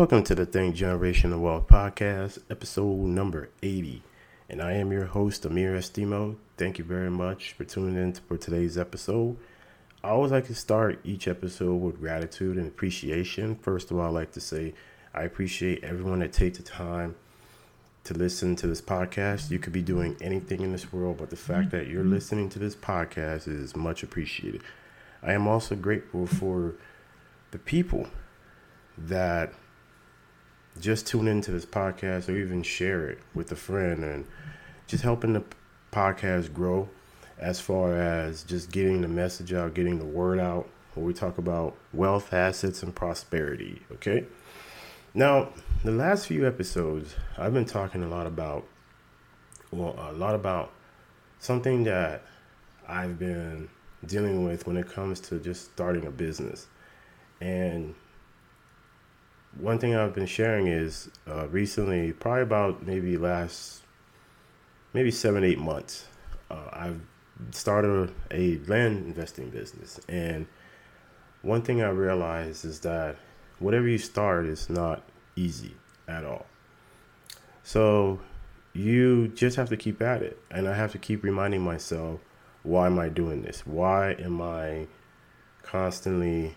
Welcome to the Think Generational Wealth Podcast, episode number 80. And I am your host, Amir Estimo. Thank you very much for tuning in for today's episode. I always like to start each episode with gratitude and appreciation. First of all, I'd like to say I appreciate everyone that takes the time to listen to this podcast. You could be doing anything in this world, but the fact that you're listening to this podcast is much appreciated. I am also grateful for the people that just tune into this podcast or even share it with a friend and just helping the podcast grow as far as just getting the message out, getting the word out where we talk about wealth, assets, and prosperity. Okay. Now, the last few episodes, I've been talking a lot about, well, a lot about something that I've been dealing with when it comes to just starting a business. And one thing I've been sharing is uh, recently, probably about maybe last, maybe seven, eight months, uh, I've started a land investing business. And one thing I realized is that whatever you start is not easy at all. So you just have to keep at it. And I have to keep reminding myself, why am I doing this? Why am I constantly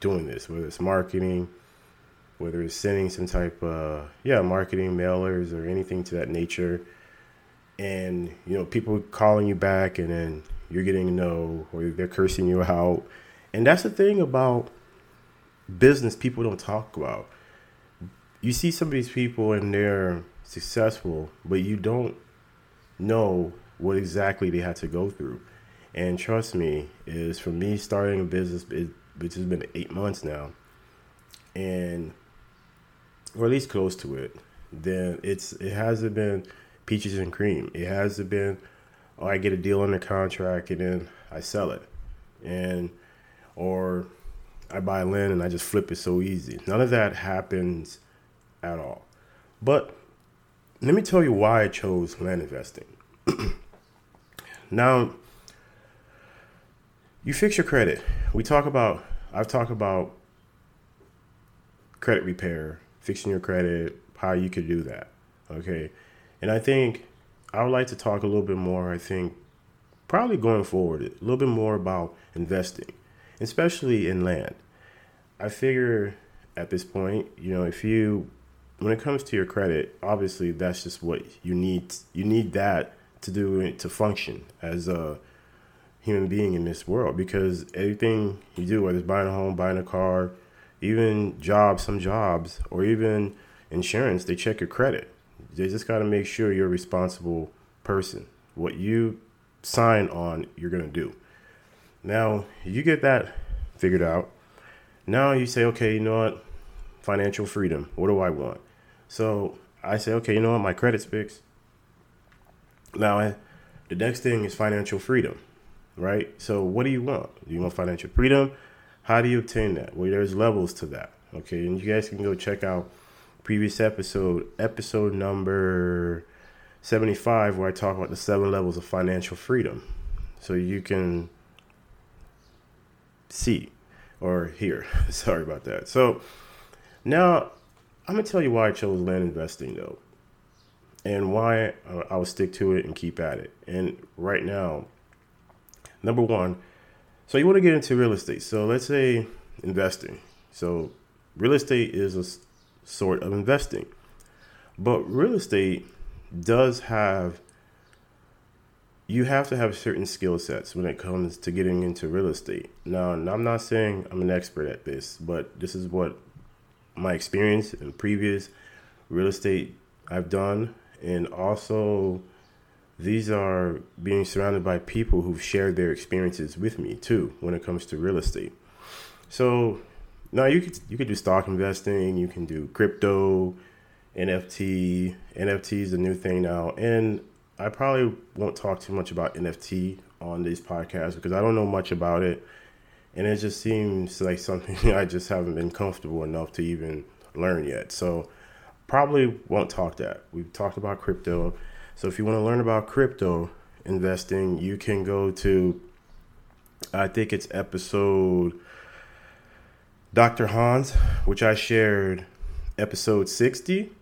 doing this? Whether it's marketing, whether it's sending some type of yeah marketing mailers or anything to that nature. And you know people calling you back and then you're getting no or they're cursing you out. And that's the thing about business people don't talk about. You see some of these people and they're successful but you don't know what exactly they had to go through. And trust me is for me starting a business which has been eight months now. And or at least close to it, then it's it hasn't been peaches and cream. It hasn't been oh I get a deal under contract and then I sell it. And or I buy land and I just flip it so easy. None of that happens at all. But let me tell you why I chose land investing. now, you fix your credit. We talk about, I've talked about credit repair fixing your credit, how you could do that. Okay. And I think I would like to talk a little bit more, I think, probably going forward, a little bit more about investing, especially in land. I figure at this point, you know, if you, when it comes to your credit, obviously that's just what you need. You need that to do it to function as a human being in this world because everything you do, whether it's buying a home, buying a car, even jobs, some jobs, or even insurance, they check your credit. They just got to make sure you're a responsible person. What you sign on, you're going to do. Now, you get that figured out. Now you say, okay, you know what? Financial freedom. What do I want? So I say, okay, you know what? My credit's fixed. Now, I, the next thing is financial freedom, right? So, what do you want? Do you want financial freedom? How do you obtain that? Well, there's levels to that. Okay, and you guys can go check out previous episode, episode number 75, where I talk about the seven levels of financial freedom. So you can see or hear. Sorry about that. So now I'm going to tell you why I chose land investing, though, and why I will stick to it and keep at it. And right now, number one, so you want to get into real estate. So let's say investing. So real estate is a sort of investing. But real estate does have you have to have certain skill sets when it comes to getting into real estate. Now, I'm not saying I'm an expert at this, but this is what my experience in previous real estate I've done and also these are being surrounded by people who've shared their experiences with me too when it comes to real estate. So now you could you could do stock investing, you can do crypto, NFT. NFT is a new thing now, and I probably won't talk too much about NFT on this podcast because I don't know much about it, and it just seems like something I just haven't been comfortable enough to even learn yet. So probably won't talk that. We've talked about crypto. So if you want to learn about crypto investing, you can go to I think it's episode Dr. Hans, which I shared episode 60,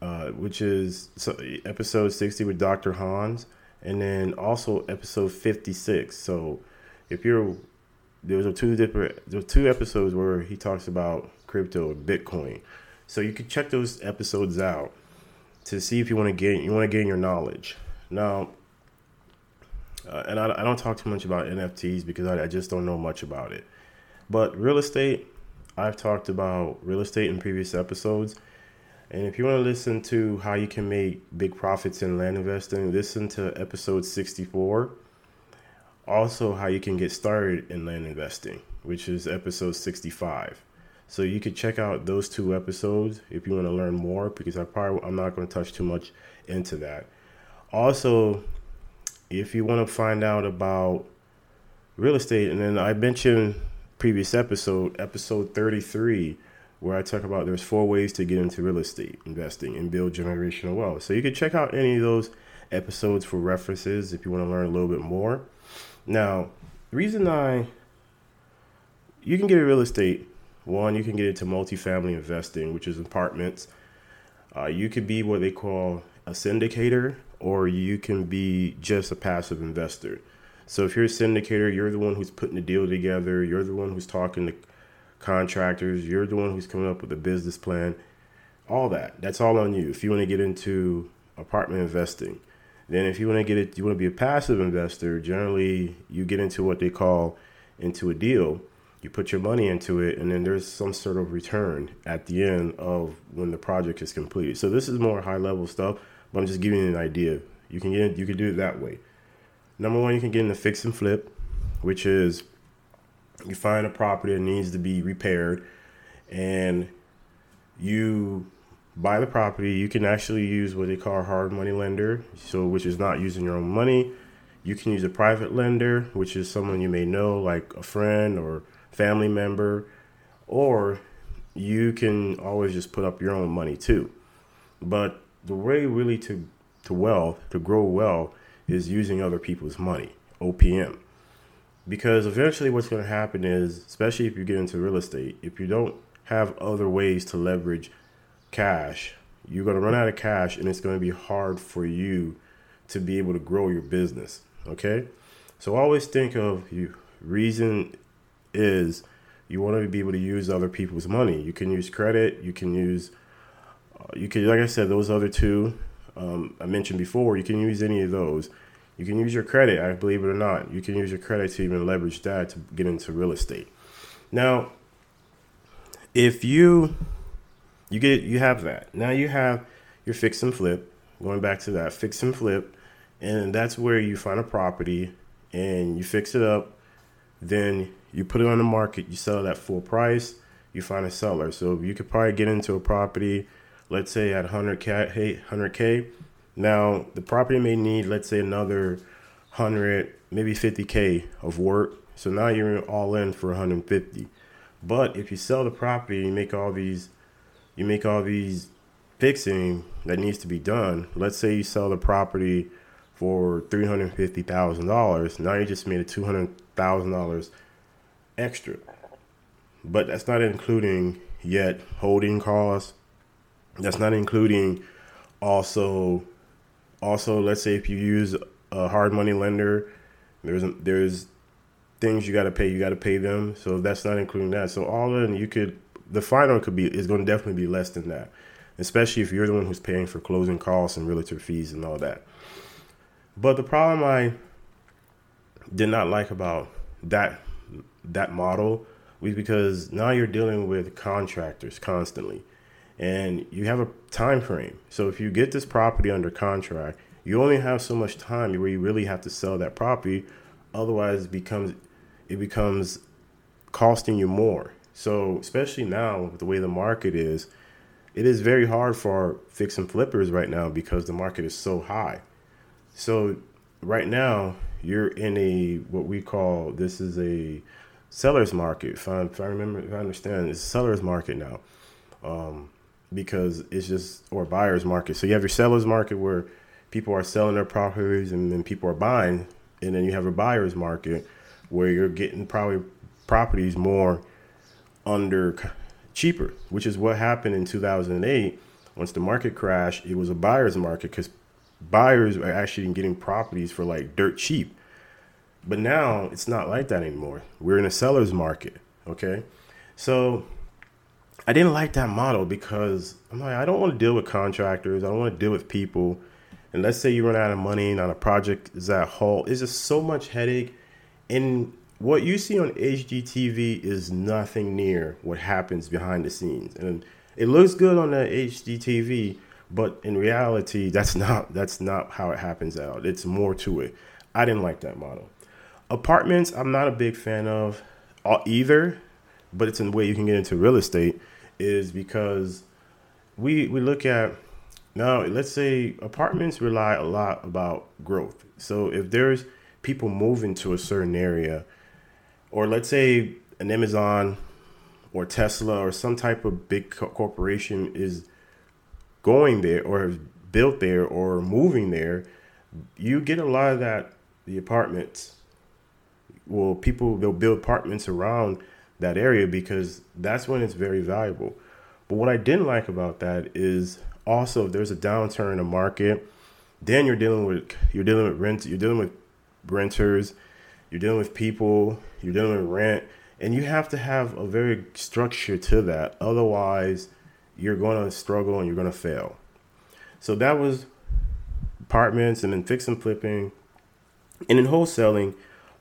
uh, which is so, episode 60 with Dr. Hans, and then also episode 56. So if you're there was two different there were two episodes where he talks about crypto and Bitcoin. So you can check those episodes out to see if you want to gain you want to gain your knowledge. Now, uh, and I, I, don't talk too much about NFTs because I, I just don't know much about it. But real estate, I've talked about real estate in previous episodes. And if you want to listen to how you can make big profits in land investing, listen to episode 64. Also, how you can get started in land investing, which is episode 65. So you could check out those two episodes if you want to learn more because I probably I'm not going to touch too much into that. Also, if you want to find out about real estate, and then I mentioned previous episode, episode 33, where I talk about there's four ways to get into real estate investing and build generational wealth. So you can check out any of those episodes for references if you want to learn a little bit more. Now, the reason I you can get a real estate one, you can get into multifamily investing, which is apartments. Uh, you could be what they call a syndicator, or you can be just a passive investor. So if you're a syndicator, you're the one who's putting the deal together, you're the one who's talking to contractors, you're the one who's coming up with a business plan. All that. That's all on you. If you want to get into apartment investing, then if you want to get it, you want to be a passive investor. Generally, you get into what they call into a deal you put your money into it and then there's some sort of return at the end of when the project is completed so this is more high level stuff but i'm just giving you an idea. You can get you can do it that way. Number one you can get in the fix and flip which is you find a property that needs to be repaired and you buy the property. You can actually use what they call hard money lender so which is not using your own money. You can use a private lender which is someone you may know like a friend or family member, or you can always just put up your own money too. But the way really to to wealth, to grow well, is using other people's money, OPM. Because eventually what's going to happen is, especially if you get into real estate, if you don't have other ways to leverage cash, you're going to run out of cash and it's going to be hard for you to be able to grow your business. Okay? So always think of you reason is you want to be able to use other people's money. You can use credit. You can use, uh, you can, like I said, those other two um, I mentioned before. You can use any of those. You can use your credit. I believe it or not, you can use your credit to even leverage that to get into real estate. Now, if you you get you have that now you have your fix and flip. Going back to that fix and flip, and that's where you find a property and you fix it up. Then you put it on the market, you sell it at full price, you find a seller. So you could probably get into a property, let's say at 100k, hey, 100k. Now the property may need, let's say, another 100, maybe 50k of work. So now you're all in for 150. But if you sell the property, you make all these, you make all these fixing that needs to be done. Let's say you sell the property for three hundred fifty thousand dollars. Now you just made a two hundred thousand dollars extra. But that's not including yet holding costs. That's not including also also let's say if you use a hard money lender, there's there's things you got to pay. You got to pay them. So that's not including that. So all in you could the final could be is going to definitely be less than that, especially if you're the one who's paying for closing costs and realtor fees and all that. But the problem I did not like about that that model was because now you're dealing with contractors constantly and you have a time frame. So if you get this property under contract, you only have so much time where you really have to sell that property. Otherwise, it becomes it becomes costing you more. So especially now with the way the market is, it is very hard for fix and flippers right now because the market is so high. So right now you're in a what we call this is a seller's market. If I, if I remember, if I understand, it's seller's market now, um, because it's just or buyer's market. So you have your seller's market where people are selling their properties and then people are buying, and then you have a buyer's market where you're getting probably properties more under cheaper, which is what happened in 2008. Once the market crashed, it was a buyer's market because buyers are actually getting properties for like dirt cheap. But now it's not like that anymore. We're in a seller's market. Okay. So I didn't like that model because I'm like, I don't want to deal with contractors. I don't want to deal with people. And let's say you run out of money and on a project is at halt. It's just so much headache. And what you see on HGTV is nothing near what happens behind the scenes. And it looks good on the HGTV, but in reality, that's not that's not how it happens out. It's more to it. I didn't like that model. Apartments, I'm not a big fan of uh, either, but it's a way you can get into real estate is because we we look at now let's say apartments rely a lot about growth. So if there's people moving to a certain area or let's say an Amazon or Tesla or some type of big co- corporation is going there or built there or moving there, you get a lot of that the apartments. Well, people they'll build apartments around that area because that's when it's very valuable. But what I didn't like about that is also if there's a downturn in the market, then you're dealing with you're dealing with rent, you're dealing with renters, you're dealing with people, you're dealing with rent, and you have to have a very structure to that. Otherwise, you're going to struggle and you're going to fail. So that was apartments and then fix and flipping. And in wholesaling,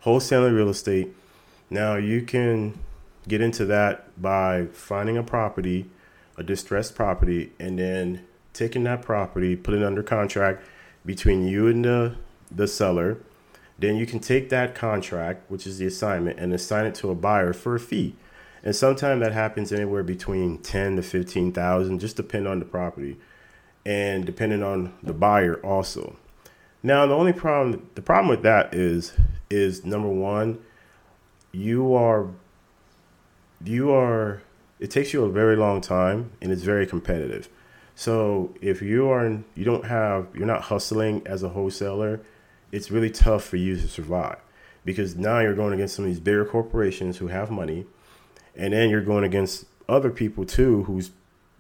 wholesaling real estate, now you can get into that by finding a property, a distressed property, and then taking that property, put it under contract between you and the, the seller then you can take that contract, which is the assignment, and assign it to a buyer for a fee. And sometimes that happens anywhere between ten to fifteen thousand, just depending on the property, and depending on the buyer also. Now the only problem, the problem with that is, is number one, you are, you are. It takes you a very long time, and it's very competitive. So if you are, you don't have, you're not hustling as a wholesaler it's really tough for you to survive because now you're going against some of these bigger corporations who have money, and then you're going against other people too who's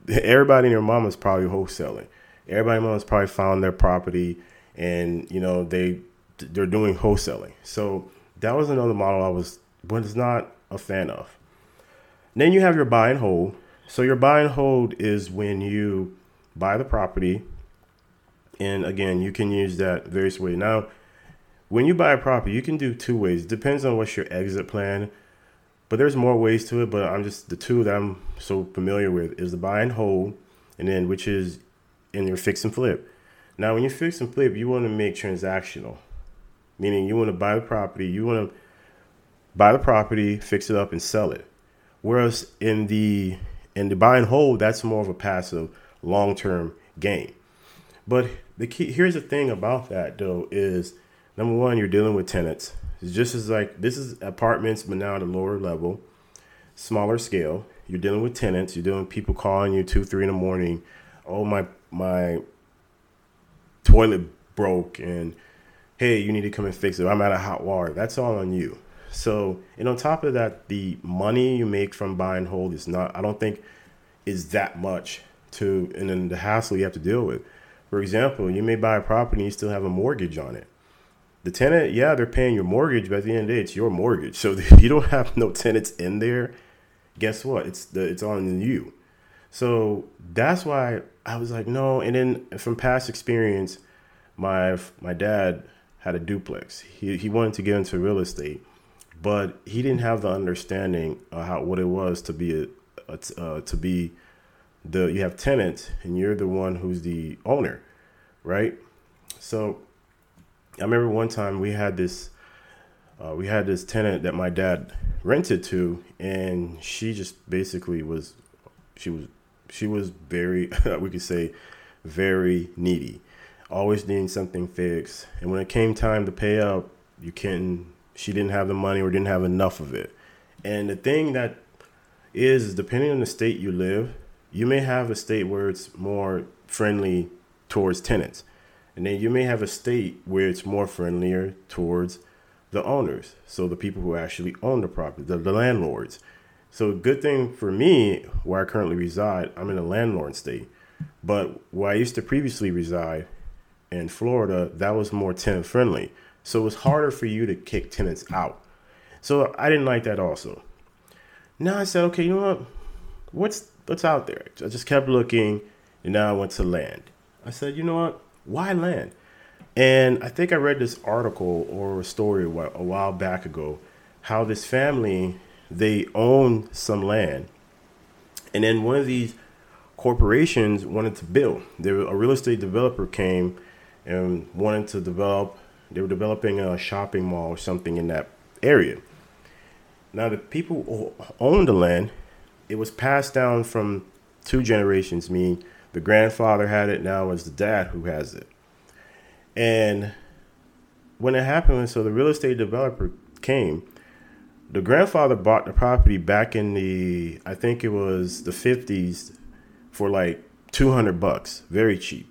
everybody in your mama's probably wholesaling. Everybody in mama's probably found their property and you know they they're doing wholesaling. So that was another model I was was not a fan of. Then you have your buy and hold. So your buy and hold is when you buy the property and again, you can use that various way. Now, when you buy a property, you can do two ways. It depends on what's your exit plan, but there's more ways to it. But I'm just the two that I'm so familiar with is the buy and hold, and then which is in your fix and flip. Now, when you fix and flip, you want to make transactional, meaning you want to buy the property, you want to buy the property, fix it up, and sell it. Whereas in the in the buy and hold, that's more of a passive, long term gain. But the key here's the thing about that though is number one, you're dealing with tenants. It's just as like this is apartments, but now at a lower level, smaller scale. You're dealing with tenants. You're dealing with people calling you two, three in the morning. Oh my my toilet broke and hey, you need to come and fix it. I'm out of hot water. That's all on you. So, and on top of that, the money you make from buy and hold is not, I don't think, is that much to, and then the hassle you have to deal with. For example, you may buy a property and you still have a mortgage on it. The tenant, yeah, they're paying your mortgage, but at the end of the day, it's your mortgage. So if you don't have no tenants in there, guess what? It's the it's on you. So that's why I was like, no. And then from past experience, my my dad had a duplex. He he wanted to get into real estate, but he didn't have the understanding of how what it was to be a, a uh, to be the you have tenants and you're the one who's the owner, right? So I remember one time we had this uh, we had this tenant that my dad rented to, and she just basically was she was she was very we could say very needy, always needing something fixed. And when it came time to pay up, you can't. She didn't have the money or didn't have enough of it. And the thing that is, depending on the state you live, you may have a state where it's more friendly towards tenants. And then you may have a state where it's more friendlier towards the owners. So the people who actually own the property, the, the landlords. So, good thing for me, where I currently reside, I'm in a landlord state. But where I used to previously reside in Florida, that was more tenant friendly. So, it was harder for you to kick tenants out. So, I didn't like that also. Now I said, okay, you know what? What's what's out there? I just kept looking, and now I went to land. I said, you know what? Why land? And I think I read this article or a story a while back ago how this family they own some land, and then one of these corporations wanted to build. There, a real estate developer came and wanted to develop. They were developing a shopping mall or something in that area. Now, the people who owned the land, it was passed down from two generations. Meaning, the grandfather had it. Now it's the dad who has it. And when it happened, so the real estate developer came the grandfather bought the property back in the I think it was the 50s for like 200 bucks, very cheap.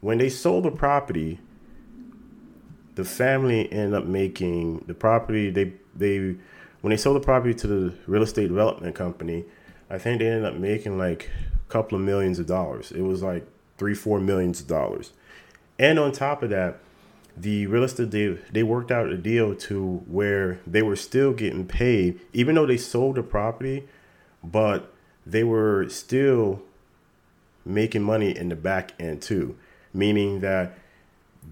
When they sold the property, the family ended up making the property they they when they sold the property to the real estate development company, I think they ended up making like a couple of millions of dollars. It was like 3 4 millions of dollars. And on top of that, the real estate they, they worked out a deal to where they were still getting paid even though they sold the property but they were still making money in the back end too meaning that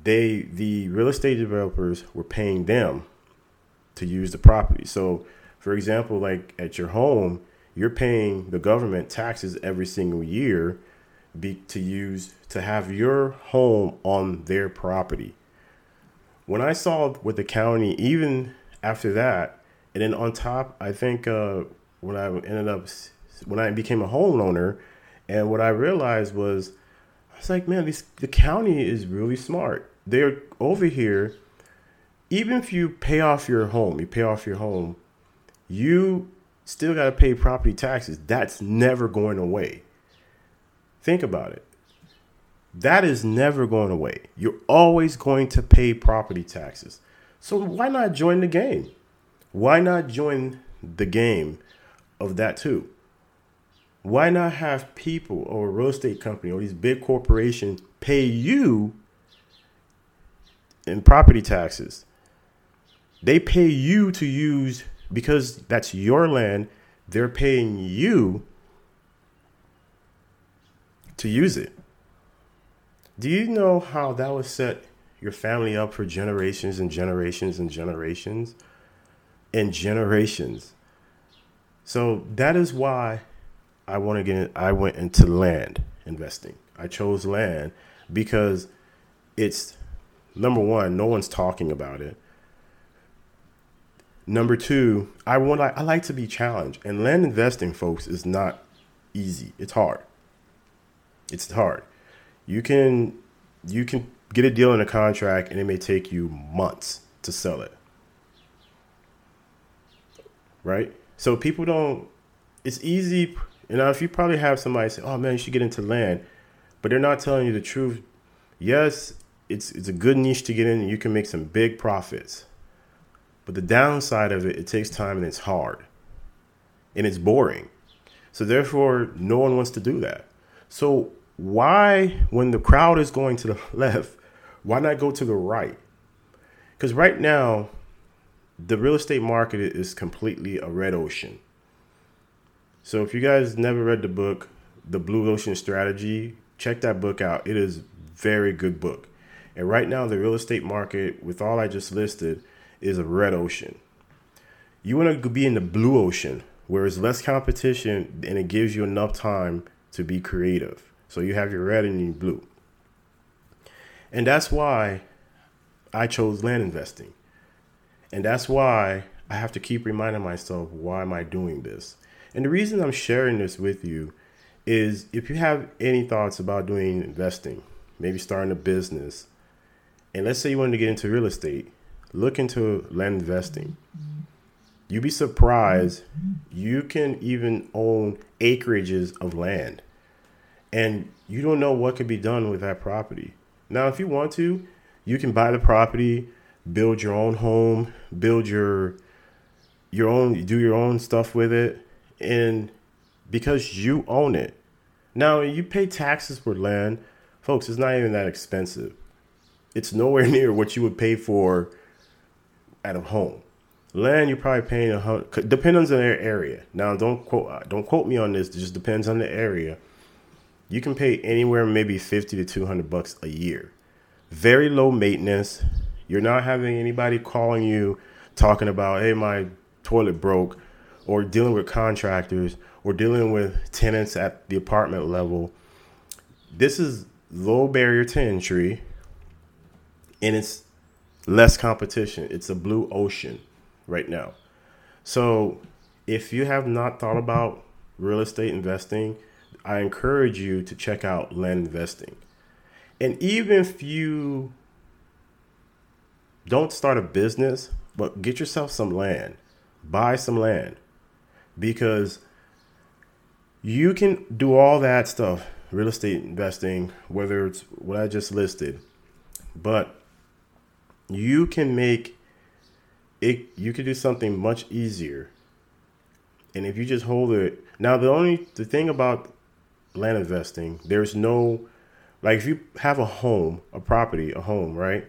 they the real estate developers were paying them to use the property. So for example like at your home you're paying the government taxes every single year be, to use to have your home on their property when I saw with the county, even after that, and then on top, I think uh, when I ended up when I became a homeowner, and what I realized was, I was like, man, this, the county is really smart. They're over here. Even if you pay off your home, you pay off your home, you still got to pay property taxes. That's never going away. Think about it. That is never going away. You're always going to pay property taxes. So why not join the game? Why not join the game of that too? Why not have people or a real estate company or these big corporations pay you in property taxes? They pay you to use because that's your land. They're paying you to use it. Do you know how that would set your family up for generations and generations and generations and generations? So that is why I want to get. I went into land investing. I chose land because it's number one. No one's talking about it. Number two, I want. I like to be challenged, and land investing, folks, is not easy. It's hard. It's hard you can you can get a deal in a contract and it may take you months to sell it. Right? So people don't it's easy you know if you probably have somebody say, "Oh man, you should get into land." But they're not telling you the truth. Yes, it's it's a good niche to get in and you can make some big profits. But the downside of it, it takes time and it's hard. And it's boring. So therefore, no one wants to do that. So why, when the crowd is going to the left, why not go to the right? Because right now, the real estate market is completely a red ocean. So if you guys never read the book, The Blue Ocean Strategy, check that book out. It is very good book. And right now, the real estate market, with all I just listed, is a red ocean. You want to be in the blue ocean, where it's less competition and it gives you enough time to be creative. So you have your red and your blue. And that's why I chose land investing. And that's why I have to keep reminding myself, why am I doing this? And the reason I'm sharing this with you is if you have any thoughts about doing investing, maybe starting a business, and let's say you wanted to get into real estate, look into land investing. You'd be surprised you can even own acreages of land and you don't know what could be done with that property. Now, if you want to, you can buy the property, build your own home, build your your own, do your own stuff with it, and because you own it. Now you pay taxes for land, folks. It's not even that expensive. It's nowhere near what you would pay for at a home. Land you're probably paying a hundred. Depends on their area. Now don't quote don't quote me on this. It just depends on the area. You can pay anywhere maybe fifty to two hundred bucks a year. Very low maintenance. You're not having anybody calling you talking about hey my toilet broke, or dealing with contractors, or dealing with tenants at the apartment level. This is low barrier to entry, and it's less competition. It's a blue ocean right now. So, if you have not thought about real estate investing, I encourage you to check out land investing. And even if you don't start a business, but get yourself some land, buy some land because you can do all that stuff, real estate investing, whether it's what I just listed, but you can make it you can do something much easier. And if you just hold it now the only the thing about land investing, there's no like if you have a home, a property, a home, right?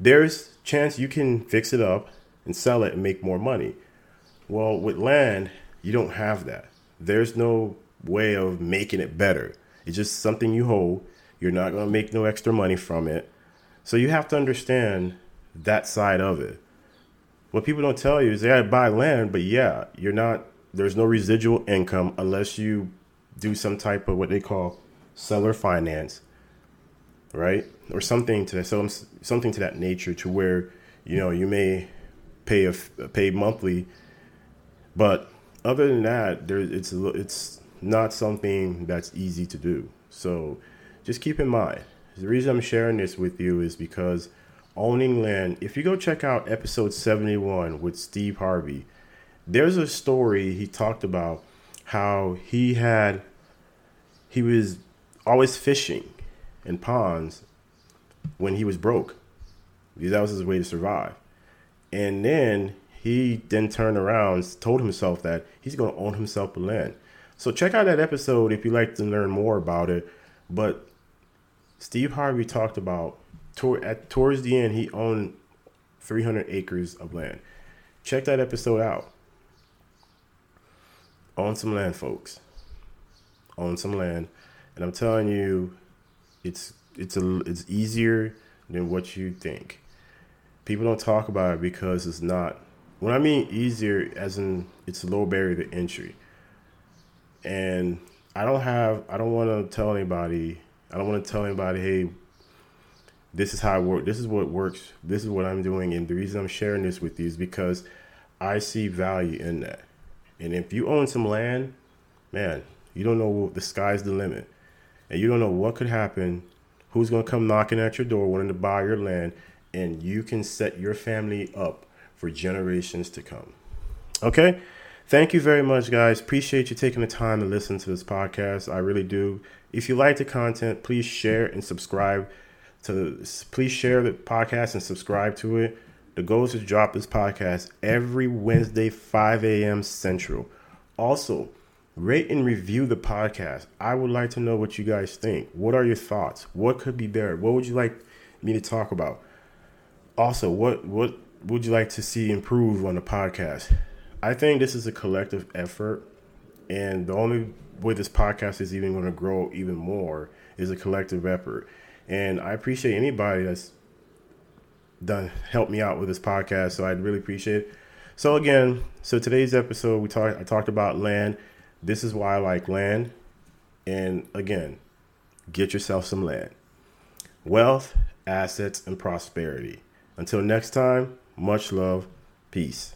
There's chance you can fix it up and sell it and make more money. Well, with land, you don't have that. There's no way of making it better. It's just something you hold. You're not going to make no extra money from it. So you have to understand that side of it. What people don't tell you is they gotta buy land, but yeah, you're not. There's no residual income unless you do some type of what they call seller finance, right, or something to some something to that nature, to where you know you may pay a pay monthly, but other than that, there it's it's not something that's easy to do. So just keep in mind. The reason I'm sharing this with you is because owning land. If you go check out episode 71 with Steve Harvey, there's a story he talked about how he had he was always fishing in ponds when he was broke. Because that was his way to survive. And then he then turned around, told himself that he's going to own himself a land. So check out that episode if you'd like to learn more about it. But Steve Harvey talked about at, towards the end, he owned 300 acres of land. Check that episode out. Own some land, folks. Own some land, and I'm telling you, it's it's a it's easier than what you think. People don't talk about it because it's not. When I mean easier, as in it's a low barrier to entry. And I don't have. I don't want to tell anybody. I don't want to tell anybody, hey, this is how I work. This is what works. This is what I'm doing. And the reason I'm sharing this with you is because I see value in that. And if you own some land, man, you don't know the sky's the limit. And you don't know what could happen, who's going to come knocking at your door wanting to buy your land, and you can set your family up for generations to come. Okay? Thank you very much, guys. Appreciate you taking the time to listen to this podcast. I really do. If you like the content, please share and subscribe to please share the podcast and subscribe to it. The goal is to drop this podcast every Wednesday, 5 a.m. Central. Also, rate and review the podcast. I would like to know what you guys think. What are your thoughts? What could be better? What would you like me to talk about? Also, what what would you like to see improve on the podcast? I think this is a collective effort, and the only way this podcast is even going to grow even more is a collective effort. And I appreciate anybody that's done helped me out with this podcast. So I'd really appreciate it. So again, so today's episode we talked I talked about land. This is why I like land. And again, get yourself some land. Wealth, assets, and prosperity. Until next time, much love. Peace.